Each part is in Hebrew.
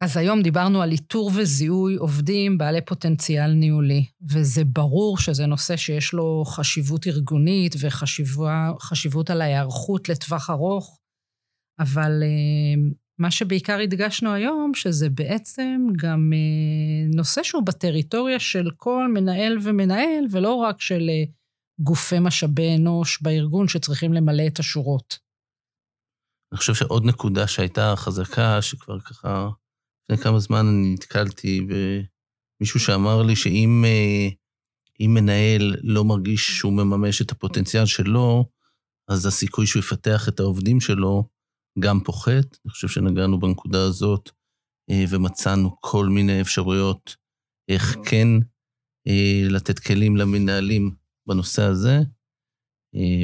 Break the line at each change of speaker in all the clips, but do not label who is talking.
אז היום דיברנו על איתור וזיהוי עובדים בעלי פוטנציאל ניהולי, וזה ברור שזה נושא שיש לו חשיבות ארגונית וחשיבות על ההיערכות לטווח ארוך, אבל אה, מה שבעיקר הדגשנו היום, שזה בעצם גם אה, נושא שהוא בטריטוריה של כל מנהל ומנהל, ולא רק של אה, גופי משאבי אנוש בארגון שצריכים למלא את השורות.
אני חושב שעוד נקודה שהייתה חזקה, שכבר ככה, לפני כמה זמן אני נתקלתי במישהו שאמר לי שאם אה, מנהל לא מרגיש שהוא מממש את הפוטנציאל שלו, אז הסיכוי שהוא יפתח את העובדים שלו גם פוחת. אני חושב שנגענו בנקודה הזאת אה, ומצאנו כל מיני אפשרויות איך כן אה, לתת כלים למנהלים בנושא הזה,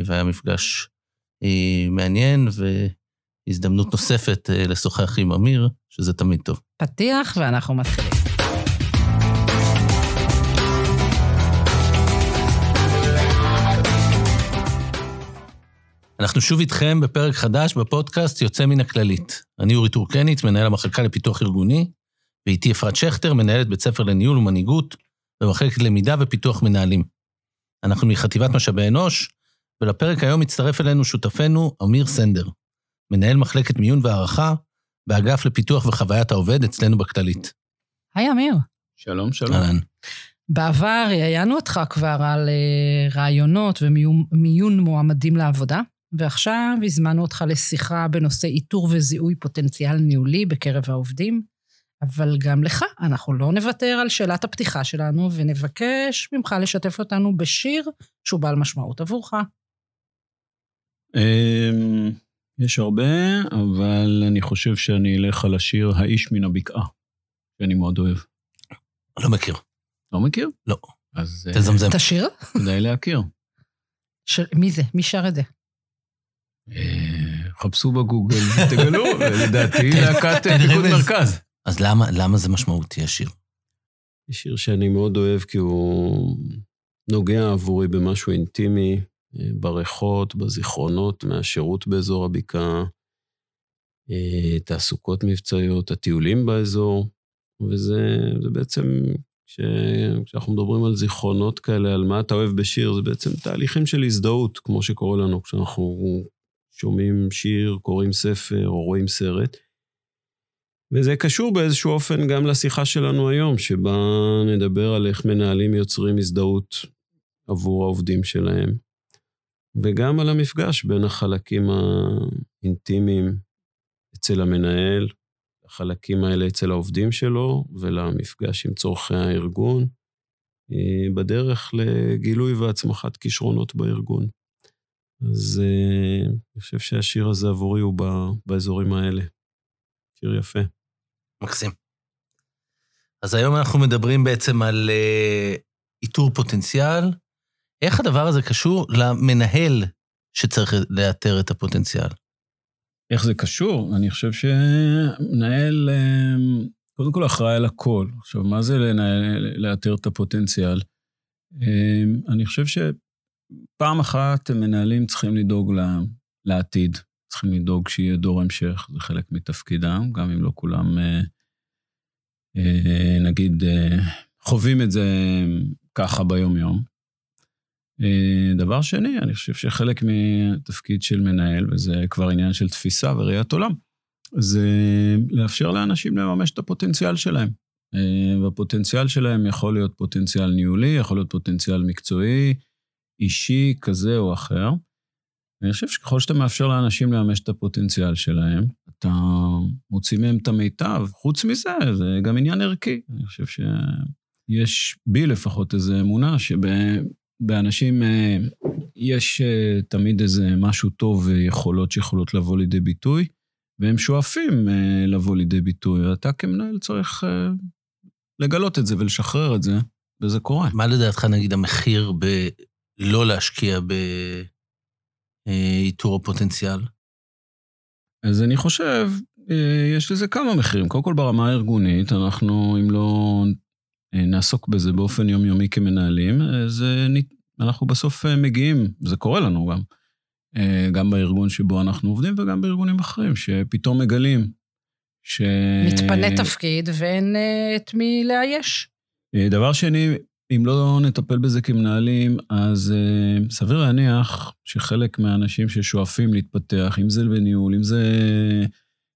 והיה מפגש מעניין, ו... הזדמנות נוספת לשוחח עם אמיר, שזה תמיד טוב.
פתיח ואנחנו מתחילים.
אנחנו שוב איתכם בפרק חדש בפודקאסט יוצא מן הכללית. אני אורי טורקניץ, מנהל המחלקה לפיתוח ארגוני, ואיתי אפרת שכטר, מנהלת בית ספר לניהול ומנהיגות במחלקת למידה ופיתוח מנהלים. אנחנו מחטיבת משאבי אנוש, ולפרק היום מצטרף אלינו שותפנו אמיר סנדר. מנהל מחלקת מיון והערכה באגף לפיתוח וחוויית העובד אצלנו בכללית.
היי, אמיר.
שלום, שלום.
אהלן.
בעבר ראיינו אותך כבר על uh, רעיונות ומיון מועמדים לעבודה, ועכשיו הזמנו אותך לשיחה בנושא איתור וזיהוי פוטנציאל ניהולי בקרב העובדים, אבל גם לך, אנחנו לא נוותר על שאלת הפתיחה שלנו ונבקש ממך לשתף אותנו בשיר שהוא בעל משמעות עבורך.
יש הרבה, אבל אני חושב שאני אלך על השיר "האיש מן הבקעה", שאני מאוד אוהב.
לא מכיר.
לא מכיר?
לא.
אז...
אה, תזמזם.
תשיר?
כדאי להכיר.
ש... מי זה? מי שר את זה?
אה, חפשו בגוגל ותגלו, לדעתי להקת פיקוד מרכז.
אז למה, למה זה משמעותי, השיר?
זה שיר שאני מאוד אוהב, כי הוא נוגע עבורי במשהו אינטימי, בריחות, בזיכרונות מהשירות באזור הבקעה, אה, תעסוקות מבצעיות, הטיולים באזור, וזה בעצם, כש, כשאנחנו מדברים על זיכרונות כאלה, על מה אתה אוהב בשיר, זה בעצם תהליכים של הזדהות, כמו שקורה לנו כשאנחנו שומעים שיר, קוראים ספר או רואים סרט. וזה קשור באיזשהו אופן גם לשיחה שלנו היום, שבה נדבר על איך מנהלים יוצרים הזדהות עבור העובדים שלהם. וגם על המפגש בין החלקים האינטימיים אצל המנהל, החלקים האלה אצל העובדים שלו, ולמפגש עם צורכי הארגון, אה, בדרך לגילוי והצמחת כישרונות בארגון. אז אה, אני חושב שהשיר הזה עבורי הוא באזורים האלה. שיר יפה.
מקסים. אז היום אנחנו מדברים בעצם על אה, איתור פוטנציאל, איך הדבר הזה קשור למנהל שצריך לאתר את הפוטנציאל?
איך זה קשור? אני חושב שמנהל, אמ, קודם כל אחראי על הכל. עכשיו, מה זה לנהל, לאתר את הפוטנציאל? אמ, אני חושב שפעם אחת מנהלים צריכים לדאוג לעתיד, צריכים לדאוג שיהיה דור המשך, זה חלק מתפקידם, גם אם לא כולם, אה, אה, נגיד, אה, חווים את זה ככה ביום-יום. אה, דבר שני, אני חושב שחלק מתפקיד של מנהל, וזה כבר עניין של תפיסה וראיית עולם, זה לאפשר לאנשים לממש את הפוטנציאל שלהם. אה, והפוטנציאל שלהם יכול להיות פוטנציאל ניהולי, יכול להיות פוטנציאל מקצועי, אישי, כזה או אחר. אני חושב שככל שאתה מאפשר לאנשים לממש את הפוטנציאל שלהם, אתה מוציא מהם את המיטב. חוץ מזה, זה גם עניין ערכי. אני חושב שיש בי לפחות איזו אמונה שב... באנשים אה, יש אה, תמיד איזה משהו טוב ויכולות שיכולות לבוא לידי ביטוי, והם שואפים אה, לבוא לידי ביטוי. אתה כמנהל צריך לגלות את זה ולשחרר את זה, וזה קורה.
מה לדעתך, נגיד, המחיר בלא להשקיע באיתור הפוטנציאל?
אז אני חושב, יש לזה כמה מחירים. קודם כל ברמה הארגונית, אנחנו, אם לא נעסוק בזה באופן יומיומי כמנהלים, זה אנחנו בסוף אה, מגיעים, זה קורה לנו גם, אה, גם בארגון שבו אנחנו עובדים וגם בארגונים אחרים, שפתאום מגלים ש...
מתפנה תפקיד ואין אה, את מי לאייש.
אה, דבר שני, אם לא נטפל בזה כמנהלים, אז uh, סביר להניח שחלק מהאנשים ששואפים להתפתח, אם זה בניהול, אם זה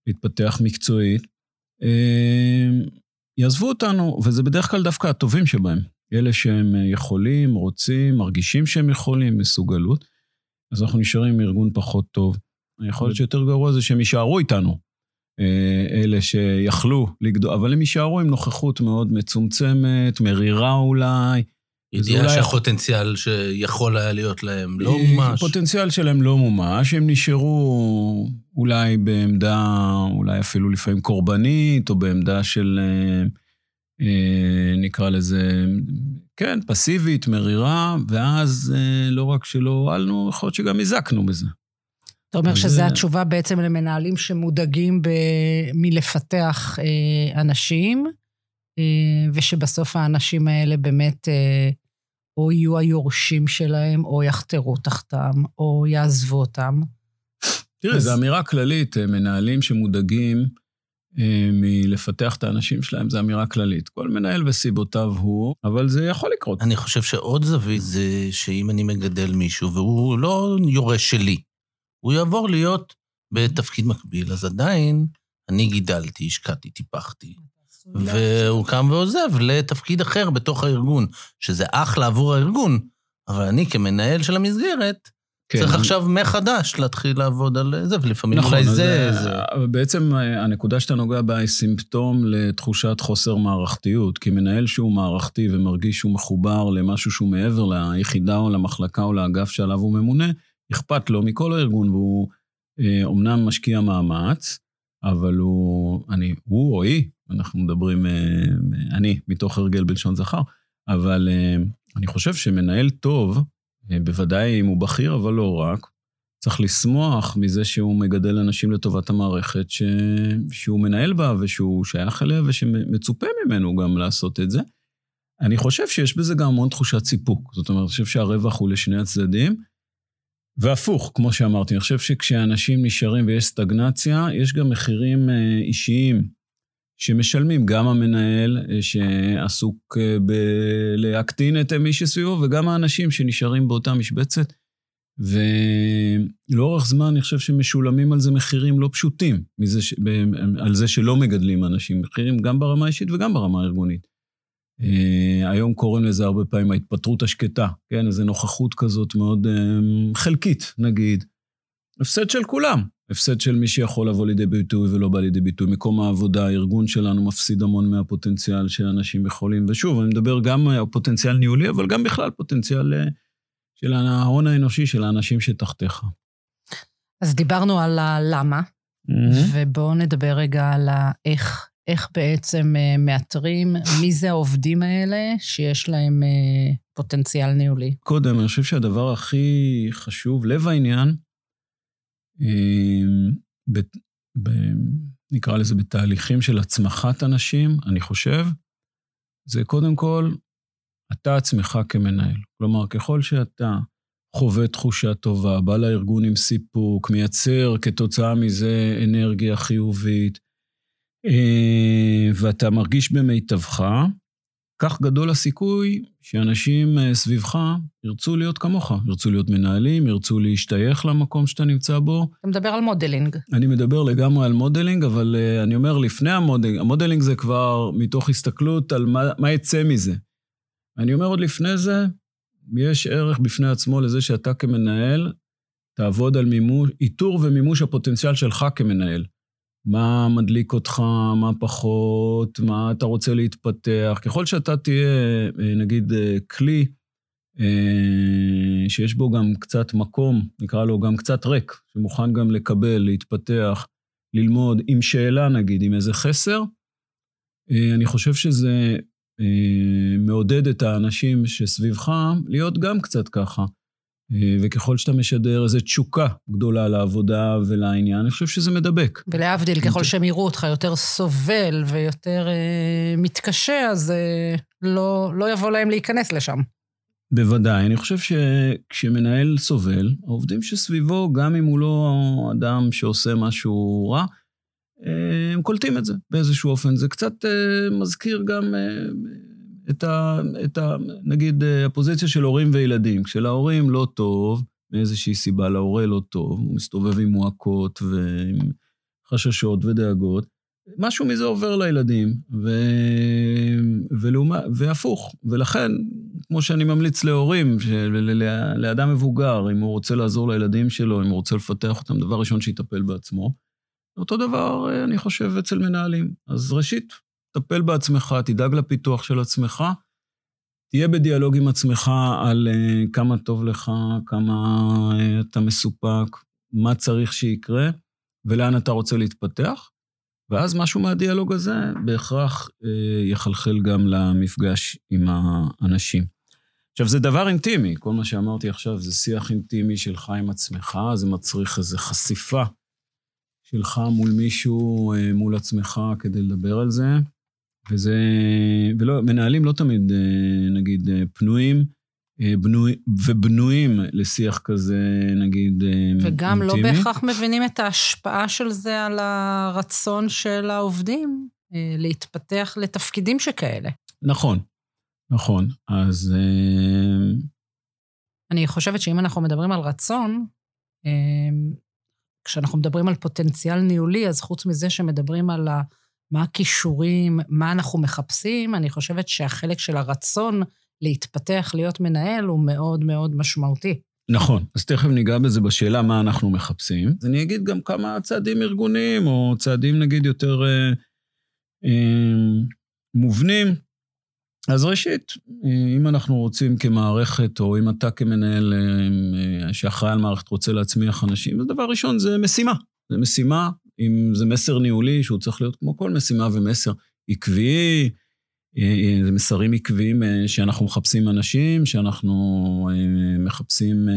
להתפתח מקצועית, uh, יעזבו אותנו, וזה בדרך כלל דווקא הטובים שבהם. אלה שהם יכולים, רוצים, מרגישים שהם יכולים, מסוגלות, אז אנחנו נשארים עם ארגון פחות טוב. יכול להיות שיותר גרוע זה שהם יישארו איתנו, אה, אלה שיכלו לגדול, אבל הם יישארו עם נוכחות מאוד מצומצמת, מרירה אולי.
ידיעה אולי... שהפוטנציאל שיכול היה להיות להם לא אה, מומש.
הפוטנציאל שלהם לא מומש, הם נשארו אולי בעמדה, אולי אפילו לפעמים קורבנית, או בעמדה של, אה, נקרא לזה, כן, פסיבית, מרירה, ואז לא רק שלא הועלנו, יכול להיות שגם הזקנו בזה.
אתה אומר שזו התשובה בעצם למנהלים שמודאגים ב... מלפתח אה, אנשים, אה, ושבסוף האנשים האלה באמת אה, או יהיו היורשים שלהם, או יחתרו תחתם, או יעזבו אותם.
תראה, אז... זו אמירה כללית, אה, מנהלים שמודאגים אה, מלפתח את האנשים שלהם, זו אמירה כללית. כל מנהל וסיבותיו הוא, אבל זה יכול לקרות.
אני חושב שעוד זווית זה שאם אני מגדל מישהו, והוא לא יורש שלי, הוא יעבור להיות בתפקיד מקביל, אז עדיין אני גידלתי, השקעתי, טיפחתי, והוא קם ועוזב לתפקיד אחר בתוך הארגון, שזה אחלה עבור הארגון, אבל אני כמנהל של המסגרת, כן. צריך עכשיו מחדש להתחיל לעבוד על זה, ולפעמים נכון, אולי זה... זה...
זה... בעצם אה, הנקודה שאתה נוגע בה היא סימפטום לתחושת חוסר מערכתיות, כי מנהל שהוא מערכתי ומרגיש שהוא מחובר למשהו שהוא מעבר ליחידה או למחלקה או לאגף שעליו הוא ממונה, אכפת לו מכל הארגון, והוא אה, אומנם משקיע מאמץ, אבל הוא, אני, הוא או היא, אנחנו מדברים, אה, אני, מתוך הרגל בלשון זכר, אבל אה, אני חושב שמנהל טוב, אה, בוודאי אם הוא בכיר, אבל לא רק, צריך לשמוח מזה שהוא מגדל אנשים לטובת המערכת ש... שהוא מנהל בה ושהוא שייך אליה ושמצופה ממנו גם לעשות את זה. אני חושב שיש בזה גם המון תחושת סיפוק. זאת אומרת, אני חושב שהרווח הוא לשני הצדדים. והפוך, כמו שאמרתי, אני חושב שכשאנשים נשארים ויש סטגנציה, יש גם מחירים אישיים שמשלמים גם המנהל אה, שעסוק אה, בלהקטין את מי שסביבו, וגם האנשים שנשארים באותה משבצת. ולאורך זמן אני חושב שמשולמים על זה מחירים לא פשוטים, מזה ש... על זה שלא מגדלים אנשים, מחירים גם ברמה האישית וגם ברמה הארגונית. אה, היום קוראים לזה הרבה פעמים ההתפטרות השקטה, כן? איזו נוכחות כזאת מאוד חלקית, נגיד. הפסד של כולם. הפסד של מי שיכול לבוא לידי ביטוי ולא בא לידי ביטוי. מקום העבודה, הארגון שלנו מפסיד המון מהפוטנציאל שאנשים יכולים. ושוב, אני מדבר גם על פוטנציאל ניהולי, אבל גם בכלל פוטנציאל אה, של ההון האנושי של האנשים שתחתיך.
אז דיברנו על הלמה, mm-hmm. ובואו נדבר רגע על האיך. איך בעצם אה, מאתרים מי זה העובדים האלה שיש להם אה, פוטנציאל ניהולי?
קודם, אני חושב שהדבר הכי חשוב, לב העניין, ב, ב, נקרא לזה בתהליכים של הצמחת אנשים, אני חושב, זה קודם כל אתה עצמך כמנהל. כלומר, ככל שאתה חווה תחושה טובה, בא לארגון עם סיפוק, מייצר כתוצאה מזה אנרגיה חיובית, אה, ואתה מרגיש במיטבך, כך גדול הסיכוי שאנשים אה, סביבך ירצו להיות כמוך, ירצו להיות מנהלים, ירצו להשתייך למקום שאתה נמצא בו.
אתה מדבר על מודלינג.
אני מדבר לגמרי על modeling, אבל אה, אני אומר לפני ה modeling, ה modeling זה כבר מתוך הסתכלות על מה, מה יצא מזה. אני אומר עוד לפני זה, יש ערך בפני עצמו לזה שאתה כמנהל תעבוד על מימוש, איתור ומימוש הפוטנציאל שלך כמנהל. מה מדליק אותך, מה פחות, מה אתה רוצה להתפתח. ככל שאתה תהיה, אה, נגיד, אה, כלי אה, שיש בו גם קצת מקום, נקרא לו גם קצת ריק, שמוכן גם לקבל, להתפתח, ללמוד, עם שאלה נגיד, עם איזה חסר, אני חושב שזה מעודד את האנשים שסביבך להיות גם קצת ככה. אה, וככל שאתה משדר איזו תשוקה גדולה לעבודה ולעניין, אני חושב שזה מדבק.
ולהבדיל, ככל שהם יראו אותך יותר סובל ויותר אה, מתקשה, אז אה, לא, לא יבוא להם להיכנס לשם.
בוודאי. אני חושב שכשמנהל סובל, העובדים שסביבו, גם אם הוא לא אדם שעושה משהו רע, אה, הם קולטים את זה באיזשהו אופן. זה קצת מזכיר גם את ה... את ה נגיד, הפוזיציה של הורים וילדים. כשלהורים לא טוב, מאיזושהי סיבה להורה לא טוב, הוא מסתובב עם מועקות ועם חששות ודאגות, משהו מזה עובר לילדים, ו... ולעומה... והפוך. ולכן, כמו שאני ממליץ להורים, של... לאדם מבוגר, אם הוא רוצה לעזור לילדים שלו, אם הוא רוצה לפתח אותם, דבר ראשון שיטפל בעצמו. אותו דבר, אני חושב, אצל מנהלים. אז ראשית, טפל בעצמך, תדאג לפיתוח של עצמך, תהיה בדיאלוג עם עצמך על uh, כמה טוב לך, כמה uh, אתה מסופק, מה צריך שיקרה ולאן אתה רוצה להתפתח, ואז משהו מהדיאלוג הזה בהכרח uh, יחלחל גם למפגש עם האנשים. עכשיו, זה דבר אינטימי, כל מה שאמרתי עכשיו זה שיח אינטימי שלך עם עצמך, זה מצריך איזו חשיפה שלך מול מישהו, מול עצמך, כדי לדבר על זה. וזה, ולא, מנהלים לא תמיד, אה, נגיד, אה, פנויים אה, בנוי, ובנויים לשיח כזה, נגיד,
וגם אינטימי. לא בהכרח מבינים את ההשפעה של זה על הרצון של העובדים להתפתח לתפקידים שכאלה.
נכון, נכון. אז...
אני חושבת שאם אנחנו מדברים על רצון, כשאנחנו מדברים על פוטנציאל ניהולי, אז חוץ מזה שמדברים על ה... מה הכישורים, מה אנחנו מחפשים, אני חושבת שהחלק של הרצון להתפתח, להיות מנהל, הוא מאוד מאוד משמעותי.
נכון, אז תכף ניגע בזה בשאלה מה אנחנו מחפשים. אז אני אגיד גם כמה צעדים ארגוניים, או צעדים נגיד יותר אה, אה, מובנים. אז ראשית, אה, אם אנחנו רוצים כמערכת, או אם אתה כמנהל אה, אה שאחראי על מערכת רוצה להצמיח אנשים, אז דבר ראשון זה משימה. זה משימה אם זה מסר ניהולי שהוא צריך להיות כמו כל משימה ומסר עקבי, אה, אה, זה מסרים עקביים אה, שאנחנו מחפשים אנשים, שאנחנו מחפשים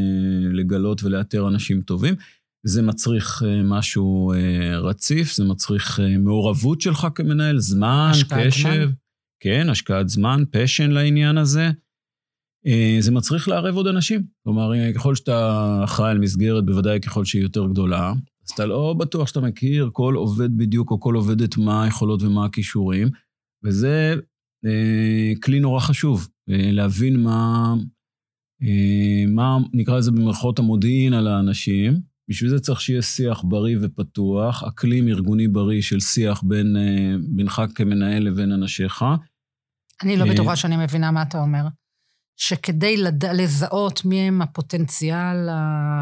לגלות ולאתר אנשים טובים. זה מצריך משהו רציף, זה מצריך מעורבות שלך כמנהל, זמן, קשב. זמן. כן, השקעת זמן, פשן לעניין הזה. זה מצריך לערב עוד אנשים. כלומר, ככל שאתה אחראי על מסגרת, בוודאי ככל שהיא יותר גדולה, אז אתה לא בטוח שאתה מכיר כל עובד בדיוק, או כל עובדת מה היכולות ומה הכישורים, וזה אה, כלי נורא חשוב, אה, להבין מה, אה, מה, נקרא לזה במרכאות המודיעין על האנשים. בשביל זה צריך שיהיה שיח בריא ופתוח, אקלים ארגוני בריא של שיח בין, אה, בינך כמנהל לבין אנשיך.
אני לא אה, בטוחה שאני מבינה מה אתה אומר. שכדי לד... לזהות מי הם הפוטנציאל,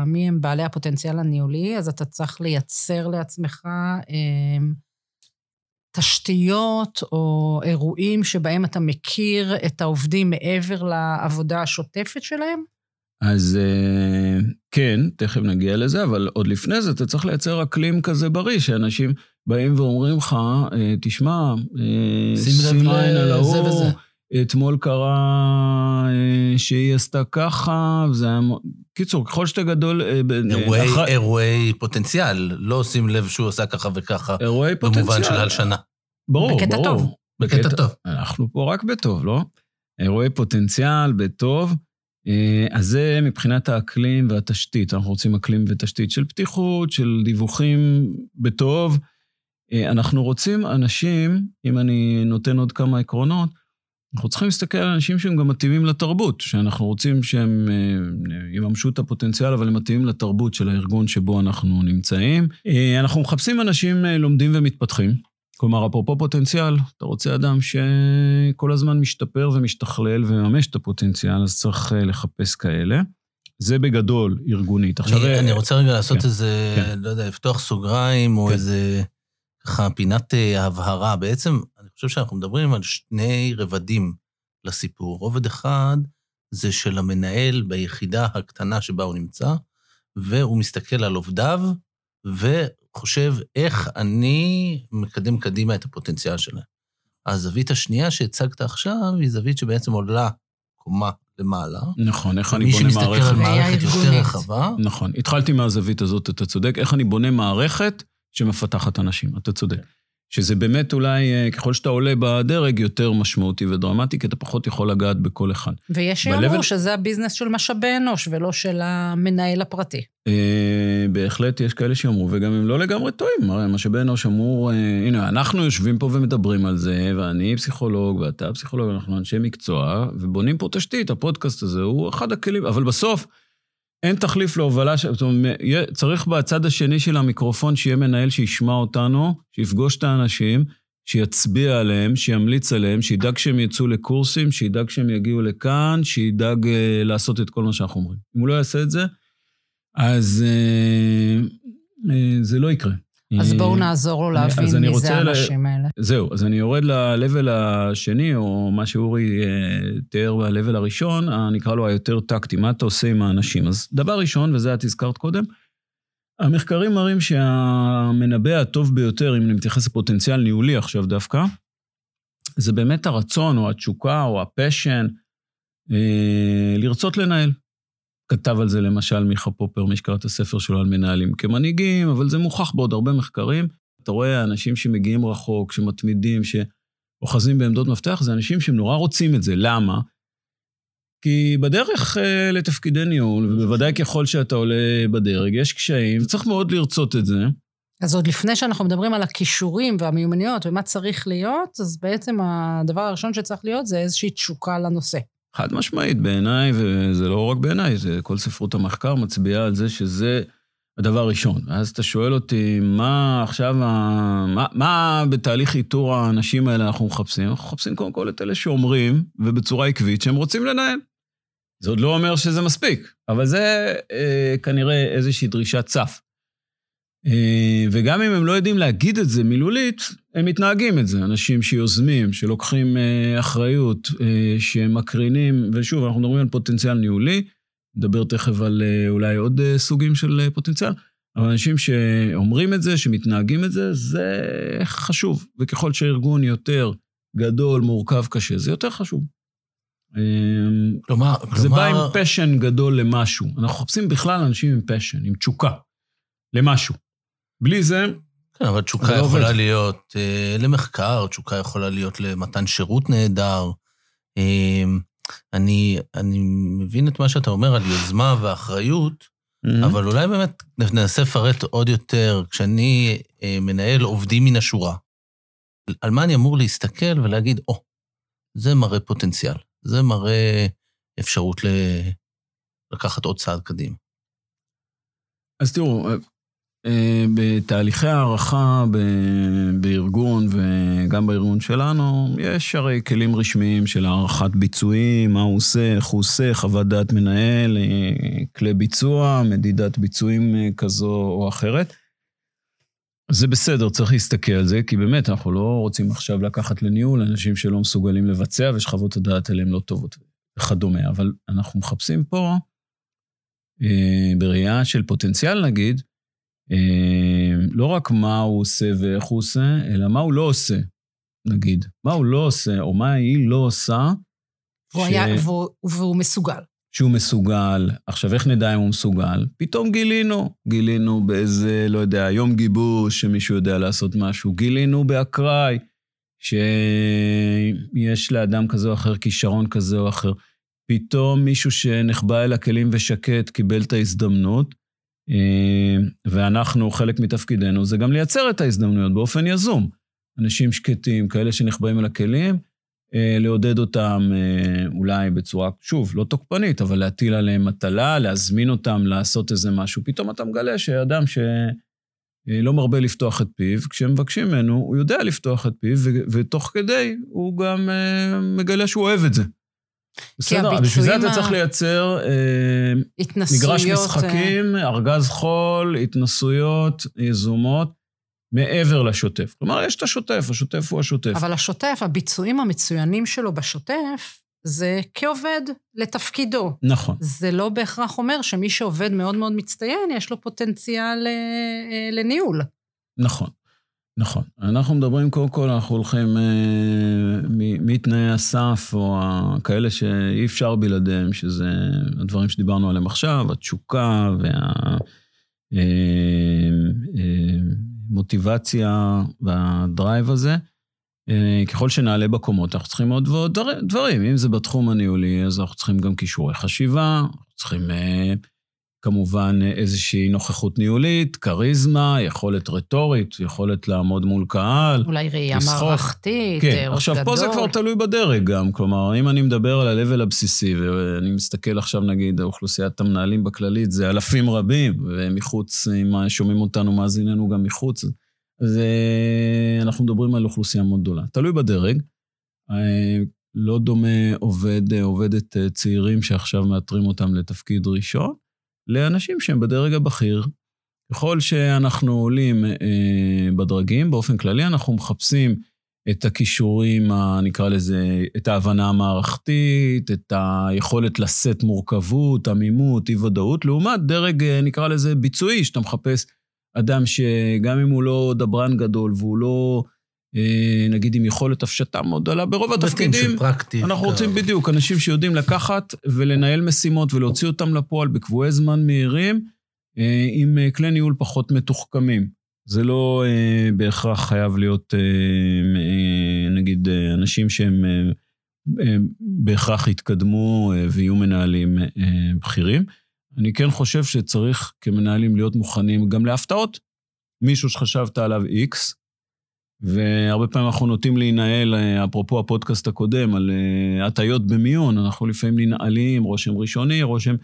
מי הם בעלי הפוטנציאל הניהולי, אז אתה צריך לייצר לעצמך אה, תשתיות או אירועים שבהם אתה מכיר את העובדים מעבר לעבודה השוטפת שלהם?
אז אה, כן, תכף נגיע לזה, אבל עוד לפני זה אתה צריך לייצר אקלים כזה בריא, שאנשים באים ואומרים לך, אה, תשמע,
אה, שים לב לזה וזה.
אתמול קרה אה, שהיא עשתה ככה, וזה היה... קיצור, ככל שאתה גדול... אה,
אירועי, אח... אירועי פוטנציאל, לא שים לב שהוא עשה ככה וככה.
אירועי פוטנציאל.
במובן של הלשנה.
ברור,
בקטע
ברור.
טוב.
בקטע, בקטע טוב.
אנחנו פה רק בטוב, לא? אירועי פוטנציאל, בטוב. אה, אז זה מבחינת האקלים והתשתית. אנחנו רוצים אקלים ותשתית של פתיחות, של דיווחים בטוב. אנחנו רוצים אנשים, אם אני נותן עוד כמה עקרונות, אנחנו צריכים להסתכל על אנשים שהם גם מתאימים לתרבות, שאנחנו רוצים שהם אה, יממשו את הפוטנציאל, אבל הם מתאימים לתרבות של הארגון שבו אנחנו נמצאים. אה, אנחנו מחפשים אנשים אה, לומדים ומתפתחים. כלומר, אפרופו פוטנציאל, אתה רוצה אדם שכל הזמן משתפר ומשתכלל ומממש את הפוטנציאל, אז צריך לחפש כאלה. זה בגדול ארגונית.
עכשיו... אני, אני רוצה רגע לעשות כן, איזה, כן. לא יודע, לפתוח סוגריים, או כן. איזה ככה פינת הבהרה. בעצם, חושב שאנחנו מדברים על שני רבדים לסיפור. רובד אחד זה של המנהל ביחידה הקטנה שבה הוא נמצא, והוא מסתכל על עובדיו וחושב איך אני מקדם קדימה את הפוטנציאל שלהם. הזווית השנייה שהצגת עכשיו היא זווית שבעצם עולה קומה למעלה.
נכון, איך אני בונה מערכת.
מי שמסתכל על מערכת יותר רחבה.
נכון, התחלתי מהזווית הזאת, אתה צודק. איך אני בונה מערכת שמפתחת אנשים, אתה צודק. שזה באמת אולי, אה, ככל שאתה עולה בדרג, יותר משמעותי ודרמטי, כי אתה פחות יכול לגעת בכל אחד.
ויש שיאמרו שזה הביזנס של משאבי אנוש ולא של המנהל הפרטי.
אה, בהחלט יש כאלה שאמרו, וגם הם לא לגמרי טועים. הרי משאבי אנוש אמור, אה, הנה, אנחנו יושבים פה ומדברים על זה, ואני פסיכולוג ואתה פסיכולוג, אנחנו אנשי מקצוע, ובונים פה תשתית, הפודקאסט הזה הוא אחד הכלים, אבל בסוף... אין תחליף להובלה, זאת אומרת, צריך בצד השני של המיקרופון שיהיה מנהל שישמע אותנו, שיפגוש את האנשים, שיצביע עליהם, שימליץ עליהם, שידאג שהם יצאו לקורסים, שידאג שהם יגיעו לכאן, שידאג uh, לעשות את כל מה שאנחנו אומרים. אם הוא לא יעשה את זה, אז uh, uh, זה לא יקרה.
אז בואו נעזור לו להבין מי זה האנשים האלה.
זהו, אז אני יורד ל-level השני, או מה שאורי אה, תיאר ב-level הראשון, נקרא לו היותר טקטי, מה אתה עושה עם האנשים. אז דבר ראשון, וזה את הזכרת קודם, המחקרים מראים שהמנבא הטוב ביותר, אם אני מתייחס לפוטנציאל ניהולי עכשיו דווקא, זה באמת הרצון, או התשוקה, או הפשן, אה, לרצות לנהל. כתב על זה למשל מיכה פופר, מי שקרא את הספר שלו על מנהלים כמנהיגים, אבל זה מוכח בעוד הרבה מחקרים. אתה רואה אנשים שמגיעים רחוק, שמתמידים, שאוחזים בעמדות מפתח, זה אנשים שהם נורא רוצים את זה. למה? כי בדרך uh, לתפקידי ניהול, ובוודאי ככל שאתה עולה בדרג, יש קשיים, וצריך מאוד לרצות את זה.
אז עוד לפני שאנחנו מדברים על הכישורים והמיומנויות ומה צריך להיות, אז בעצם הדבר הראשון שצריך להיות זה איזושהי תשוקה לנושא.
חד משמעית, בעיניי, וזה לא רק בעיניי, זה כל ספרות המחקר מצביעה על זה שזה הדבר הראשון. ואז אתה שואל אותי, מה עכשיו, מה, מה בתהליך איתור האנשים האלה אנחנו מחפשים? אנחנו מחפשים קודם כל את אלה שאומרים, ובצורה עקבית, שהם רוצים לנהל. זה עוד לא אומר שזה מספיק, אבל זה אה, כנראה איזושהי דרישת סף. אה, וגם אם הם לא יודעים להגיד את זה מילולית, הם מתנהגים את זה. אנשים שיוזמים, שלוקחים אה, אחריות, אה, שמקרינים, ושוב, אנחנו מדברים על פוטנציאל ניהולי, נדבר תכף על אולי עוד סוגים של פוטנציאל, אבל אנשים שאומרים את זה, שמתנהגים את זה, זה חשוב. וככל שהארגון יותר גדול, מורכב, קשה, זה יותר חשוב.
כלומר,
זה כלומר... בא עם פשן גדול למשהו. אנחנו מחפשים בכלל אנשים עם פשן, עם תשוקה, למשהו. בלי זה...
כן, אבל תשוקה לא יכולה עובד. להיות אה, למחקר, תשוקה יכולה להיות למתן שירות נהדר. אה, אני, אני מבין את מה שאתה אומר על יוזמה ואחריות, mm-hmm. אבל אולי באמת ננסה לפרט עוד יותר, כשאני אה, מנהל עובדים מן השורה, על מה אני אמור להסתכל ולהגיד, או, oh, זה מראה פוטנציאל, זה מראה אפשרות ל... לקחת עוד צעד קדימה.
אז תראו, בתהליכי הערכה בארגון וגם בארגון שלנו, יש הרי כלים רשמיים של הערכת ביצועים, מה הוא עושה, איך הוא עושה, חוות דעת מנהל, אה, כלי ביצוע, מדידת ביצועים אה, כזו או אחרת. זה בסדר, צריך להסתכל על זה, כי באמת, אנחנו לא רוצים עכשיו לקחת לניהול אנשים שלא מסוגלים לבצע ושכבות הדעת עליהם לא טובות וכדומה, אבל אנחנו מחפשים פה, בראייה של פוטנציאל נגיד, אה, לא רק מה הוא עושה ואיך הוא עושה, אלא מה הוא לא עושה, נגיד. מה הוא לא עושה, או מה היא לא עושה.
והוא, ש... היה, והוא, והוא מסוגל.
שהוא מסוגל. עכשיו, איך נדע אם הוא מסוגל? פתאום גילינו. גילינו באיזה, לא יודע, יום גיבוש, שמישהו יודע לעשות משהו. גילינו באקראי, שיש לאדם כזה או אחר כישרון כזה או אחר. פתאום מישהו שנחבא אל הכלים ושקט קיבל את ההזדמנות, אה, ואנחנו, חלק מתפקידנו זה גם לייצר את ההזדמנויות באופן יזום. אנשים שקטים, כאלה שנחבאים אל הכלים, אה, לעודד אותם אה, אולי בצורה, שוב, לא תוקפנית, אבל להטיל עליהם מטלה, להזמין אותם לעשות איזה משהו. פתאום אתה מגלה שאדם שלא מרבה לפתוח את פיו, כשהם מבקשים ממנו, הוא יודע לפתוח את פיו, ותוך כדי הוא גם מגלה שהוא אוהב את זה. בסדר, בשביל זה אתה צריך לייצר אה, מגרש משחקים, אה... ארגז חול, התנסויות יזומות, מעבר לשוטף. כלומר, יש את השוטף, השוטף הוא השוטף.
אבל השוטף, הביצועים המצוינים שלו בשוטף, זה כעובד לתפקידו.
נכון.
זה לא בהכרח אומר שמי שעובד מאוד מאוד מצטיין, יש לו פוטנציאל אה, לניהול.
נכון. נכון. אנחנו מדברים, קודם כל, אנחנו הולכים אה, מתנאי הסף, או כאלה שאי אפשר בלעדיהם, שזה הדברים שדיברנו עליהם עכשיו, התשוקה המוטיבציה והדרייב הזה. אה, ככל שנעלה בקומות, אנחנו צריכים עוד ועוד דברים. אם זה בתחום הניהולי, אז אנחנו צריכים גם כישורי חשיבה, אנחנו צריכים אה, כמובן איזושהי נוכחות ניהולית, כריזמה, יכולת רטורית, יכולת לעמוד מול קהל.
אולי ראייה מערכתית,
כן, עכשיו גדול. פה זה כבר תלוי בדרג גם, כלומר, אם אני מדבר על ה-level הבסיסי, ואני מסתכל עכשיו, נגיד, אוכלוסיית המנהלים בכללית, זה אלפים רבים, ומחוץ, אם שומעים אותנו, מאזיננו גם מחוץ, אז אנחנו מדברים על אוכלוסייה מאוד גדולה. תלוי בדרג. לא דומה עובד, עובדת צעירים שעכשיו מאתרים אותם לתפקיד ראשון, לאנשים שהם בדרג הבכיר. ככל שאנחנו עולים אה, בדרגים, באופן כללי אנחנו מחפשים את הכישורים, נקרא לזה, את ההבנה המערכתית, את היכולת לשאת מורכבות, עמימות, אי-ודאות, לעומת דרג, אה, נקרא לזה, ביצועי, שאתה מחפש אדם שגם אם הוא לא דברן גדול והוא לא... אה, נגיד עם יכולת הפשטה מאוד גדולה, ברוב התפקידים, אנחנו רוצים בדיוק, אנשים שיודעים לקחת ולנהל משימות ולהוציא אותם לפועל בקבועי זמן מהירים, אה, עם אה, כלי ניהול פחות מתוחכמים. זה לא בהכרח חייב להיות, נגיד, אנשים שהם בהכרח יתקדמו ויהיו מנהלים בכירים. אני כן חושב שצריך כמנהלים להיות מוכנים גם להפתעות. מישהו שחשבת עליו X, והרבה פעמים אנחנו נוטים להינעל, אה, אפרופו הפודקאסט הקודם, על אה, הטיות במיון, אנחנו לפעמים ננעלים, רושם ראשוני, רושם...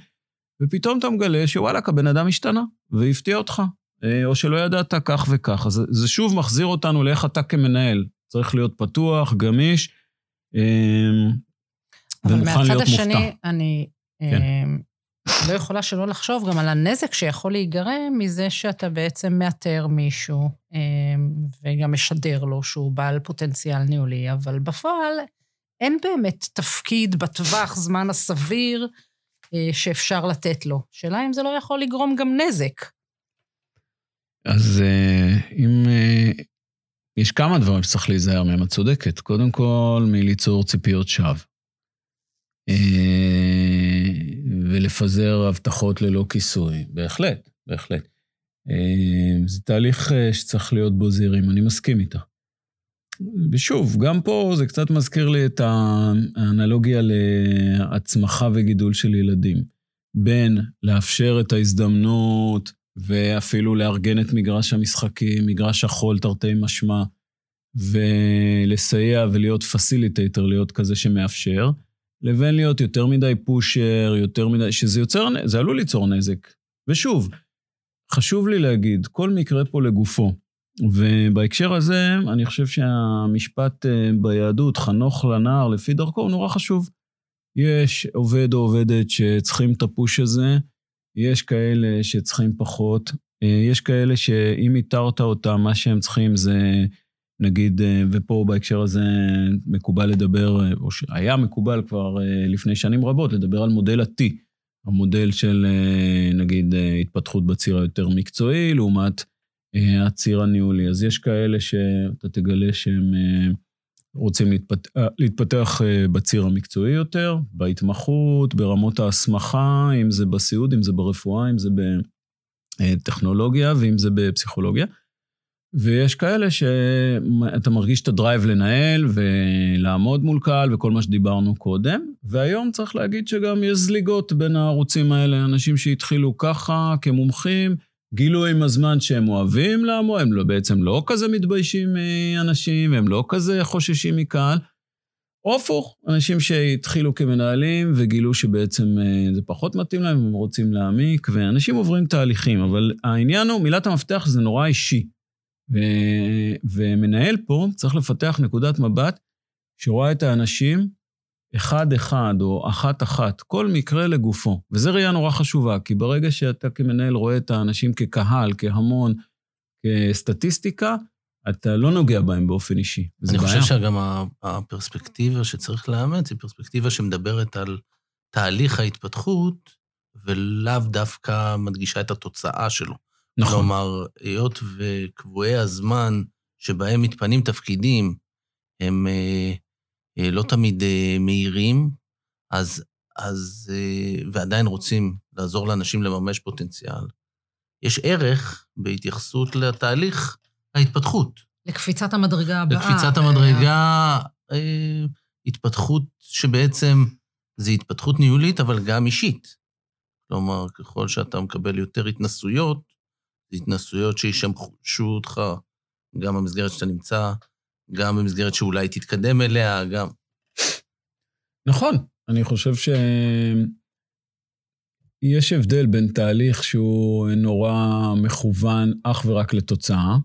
ופתאום אתה מגלה שוואלכ, הבן אדם השתנה, והפתיע אותך, אה, או שלא ידעת כך וכך. אז זה שוב מחזיר אותנו לאיך אתה כמנהל. צריך להיות פתוח, גמיש, ומוכן להיות מופתע. אבל מהצד השני,
אני... כן. לא יכולה שלא לחשוב גם על הנזק שיכול להיגרם מזה שאתה בעצם מאתר מישהו אמ, וגם משדר לו שהוא בעל פוטנציאל ניהולי, אבל בפועל אין באמת תפקיד בטווח זמן הסביר אה, שאפשר לתת לו. שאלה אם זה לא יכול לגרום גם נזק.
אז אה, אם... אה, יש כמה דברים שצריך להיזהר מהם, את צודקת. קודם כל, מליצור ציפיות שווא. ולפזר הבטחות ללא כיסוי. בהחלט, בהחלט. אה, זה תהליך אה, שצריך להיות בו זהירים, אני מסכים איתה. ושוב, גם פה זה קצת מזכיר לי את האנלוגיה להצמחה וגידול של ילדים. בין לאפשר את ההזדמנות ואפילו לארגן את מגרש המשחקים, מגרש החול תרתי משמע, ולסייע ולהיות facilitator, להיות כזה שמאפשר, לבין להיות יותר מדי pusher, יותר מדי, שזה יוצר, זה עלול ליצור נזק. ושוב, חשוב לי להגיד, כל מקרה פה לגופו. ובהקשר הזה, אני חושב שהמשפט אה, ביהדות, חנוך לנער לפי דרכו, הוא נורא חשוב. יש עובד או עובדת שצריכים את הפוש הזה, יש כאלה שצריכים פחות, אה, יש כאלה שאם איתרת אותם, מה שהם צריכים זה נגיד, אה, ופה בהקשר הזה מקובל לדבר, או שהיה מקובל כבר אה, לפני שנים רבות, לדבר על מודל ה-T, המודל של אה, נגיד התפתחות בציר היותר מקצועי, לעומת הציר הניהולי. אז יש כאלה שאתה תגלה שהם רוצים להתפתח, להתפתח בציר המקצועי יותר, בהתמחות, ברמות ההסמכה, אם זה בסיעוד, אם זה ברפואה, אם זה בטכנולוגיה ואם זה בפסיכולוגיה. ויש כאלה שאתה מרגיש את הדרייב לנהל ולעמוד מול קהל וכל מה שדיברנו קודם, והיום צריך להגיד שגם יש זליגות בין הערוצים האלה, אנשים שהתחילו ככה כמומחים, גילו עם הזמן שהם אוהבים לעמוד, הם לא, בעצם לא כזה מתביישים מאנשים, הם לא כזה חוששים מקהל. או הפוך, אנשים שהתחילו כמנהלים וגילו שבעצם אה, זה פחות מתאים להם, הם רוצים להעמיק, ואנשים עוברים תהליכים, אבל העניין הוא, מילת המפתח זה נורא אישי. ו, ומנהל פה צריך לפתח נקודת מבט שרואה את האנשים אחד-אחד או אחת-אחת, כל מקרה לגופו. וזו ראייה נורא חשובה, כי ברגע שאתה כמנהל רואה את האנשים כקהל, כהמון, כסטטיסטיקה, אתה לא נוגע בהם באופן אישי.
אני חושב שגם הפרספקטיבה שצריך לאמץ היא פרספקטיבה שמדברת על תהליך ההתפתחות, ולאו דווקא מדגישה את התוצאה שלו. נכון. כלומר, היות וקבועי הזמן שבהם מתפנים תפקידים הם אה, אה, לא תמיד אה, מהירים, אז, אז, אה, ועדיין רוצים לעזור לאנשים לממש פוטנציאל, יש ערך בהתייחסות לתהליך ההתפתחות.
לקפיצת המדרגה הבאה.
לקפיצת המדרגה, אה, התפתחות שבעצם זה התפתחות ניהולית, אבל גם אישית. כלומר, ככל שאתה מקבל יותר התנסויות, התנסויות שישמשו אותך גם במסגרת שאתה נמצא, גם במסגרת שאולי תתקדם אליה, גם...
נכון, אני חושב שיש הבדל בין תהליך שהוא נורא מכוון אך ורק לתוצאה,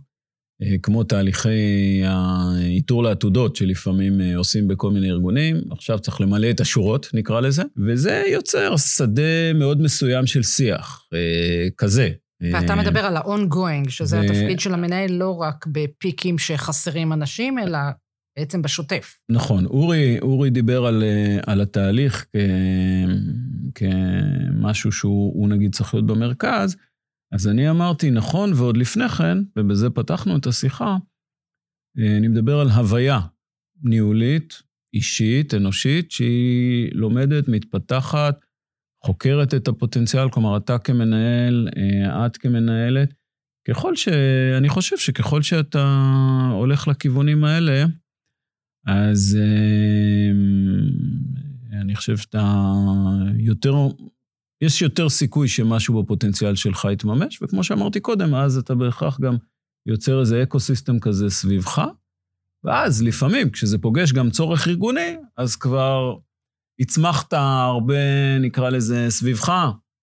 אה, כמו תהליכי האיתור לעתודות שלפעמים אה, עושים בכל מיני ארגונים, עכשיו צריך למלא את השורות, נקרא לזה, וזה יוצר שדה מאוד מסוים של שיח, אה, כזה.
ואתה מדבר על ה-ongoing, שזה ו... התפקיד של המנהל לא רק בפיקים שחסרים אנשים, אלא בעצם בשוטף.
נכון. אורי, אורי דיבר על, על התהליך כ, כמשהו שהוא נגיד צריך להיות במרכז, אז אני אמרתי, נכון, ועוד לפני כן, ובזה פתחנו את השיחה, אה, אני מדבר על הוויה ניהולית, אישית, אנושית, שהיא לומדת, מתפתחת, חוקרת את הפוטנציאל, כלומר, אתה כמנהל, אה, את כמנהלת. ככל ש... אני חושב שככל שאתה הולך לכיוונים האלה, אז אה, אני חושב שאתה יותר יש יותר סיכוי שמשהו בפוטנציאל שלך יתממש, וכמו שאמרתי קודם, אז אתה בהכרח גם יוצר איזה ecosystem כזה סביבך, ואז לפעמים, כשזה פוגש גם צורך ארגוני, אז כבר הצמחת הרבה, נקרא לזה, סביבך,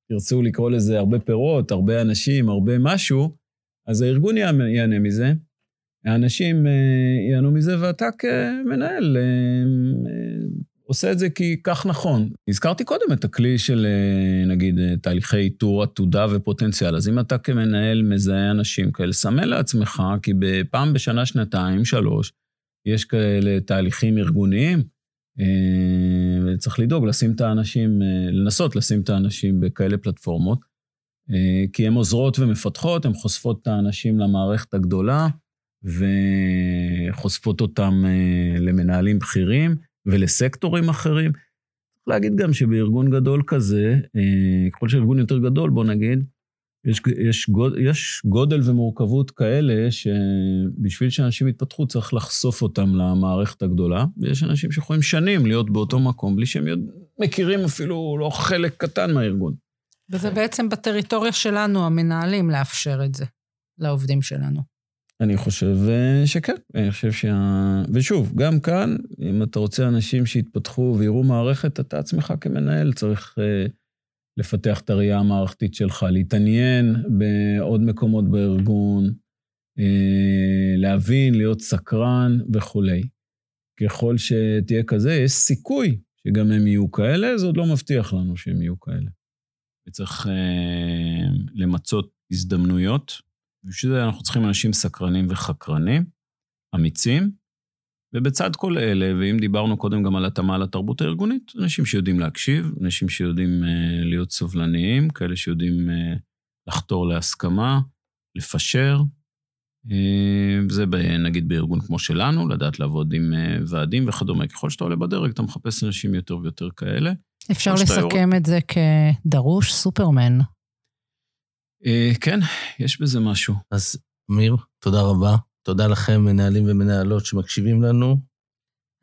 תרצו לקרוא לזה הרבה פירות, הרבה אנשים, הרבה משהו, אז הארגון ייהנה מזה, האנשים אה, ייהנו מזה, ואתה כמנהל אה, עושה את זה כי כך נכון. הזכרתי קודם את הכלי של, אה, נגיד, אה, תהליכי איתור עתודה ופוטנציאל. אז אם אתה כמנהל מזהה אנשים כאלה, סמן לעצמך, כי פעם בשנה, שנתיים, שלוש, יש כאלה תהליכים ארגוניים, אה, וצריך לדאוג לשים את האנשים, לנסות לשים את האנשים בכאלה פלטפורמות, כי הן עוזרות ומפתחות, הן חושפות את האנשים למערכת הגדולה, וחושפות אותם למנהלים בכירים. ולסקטורים אחרים. צריך להגיד גם שבארגון גדול כזה, אה, ככל שארגון יותר גדול, בוא נגיד, יש, יש, גוד, יש גודל ומורכבות כאלה שבשביל שאנשים יתפתחו צריך לחשוף אותם למערכת הגדולה, ויש אנשים שיכולים שנים להיות באותו מקום בלי שהם יודע, מכירים אפילו לא חלק קטן מהארגון.
וזה בעצם בטריטוריה שלנו, המנהלים, לאפשר את זה לעובדים שלנו.
אני חושב אה, שכן, אני חושב שה... ושוב, גם כאן, אם אתה רוצה אנשים שיתפתחו ויראו מערכת, אתה עצמך כמנהל צריך uh, לפתח את הראייה המערכתית שלך, להתעניין בעוד מקומות בארגון, uh, להבין, להיות סקרן וכולי. ככל שתהיה כזה, יש סיכוי שגם הם יהיו כאלה, זה עוד לא מבטיח לנו שהם יהיו כאלה. וצריך uh, למצות הזדמנויות בשביל זה אנחנו צריכים אנשים סקרנים וחקרנים, אמיצים, ובצד כל אלה, ואם דיברנו קודם גם על התאמה לתרבות הארגונית, אנשים שיודעים להקשיב, אנשים שיודעים uh, להיות סובלניים, כאלה שיודעים uh, לחתור להסכמה, לפשר. Uh, זה ב, נגיד בארגון כמו שלנו, לדעת לעבוד עם uh, ועדים וכדומה. ככל שאתה עולה בדרג, אתה מחפש אנשים יותר ויותר כאלה.
אפשר לסכם את זה כדרוש סופרמן.
אה, כן, יש בזה משהו.
אז אמיר, תודה רבה. תודה לכם, מנהלים ומנהלות שמקשיבים לנו.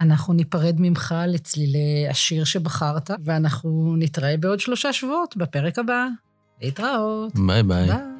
אנחנו ניפרד ממך לצלילי השיר שבחרת, ואנחנו נתראה בעוד שלושה שבועות בפרק הבא. להתראות.
ביי ביי. ביי.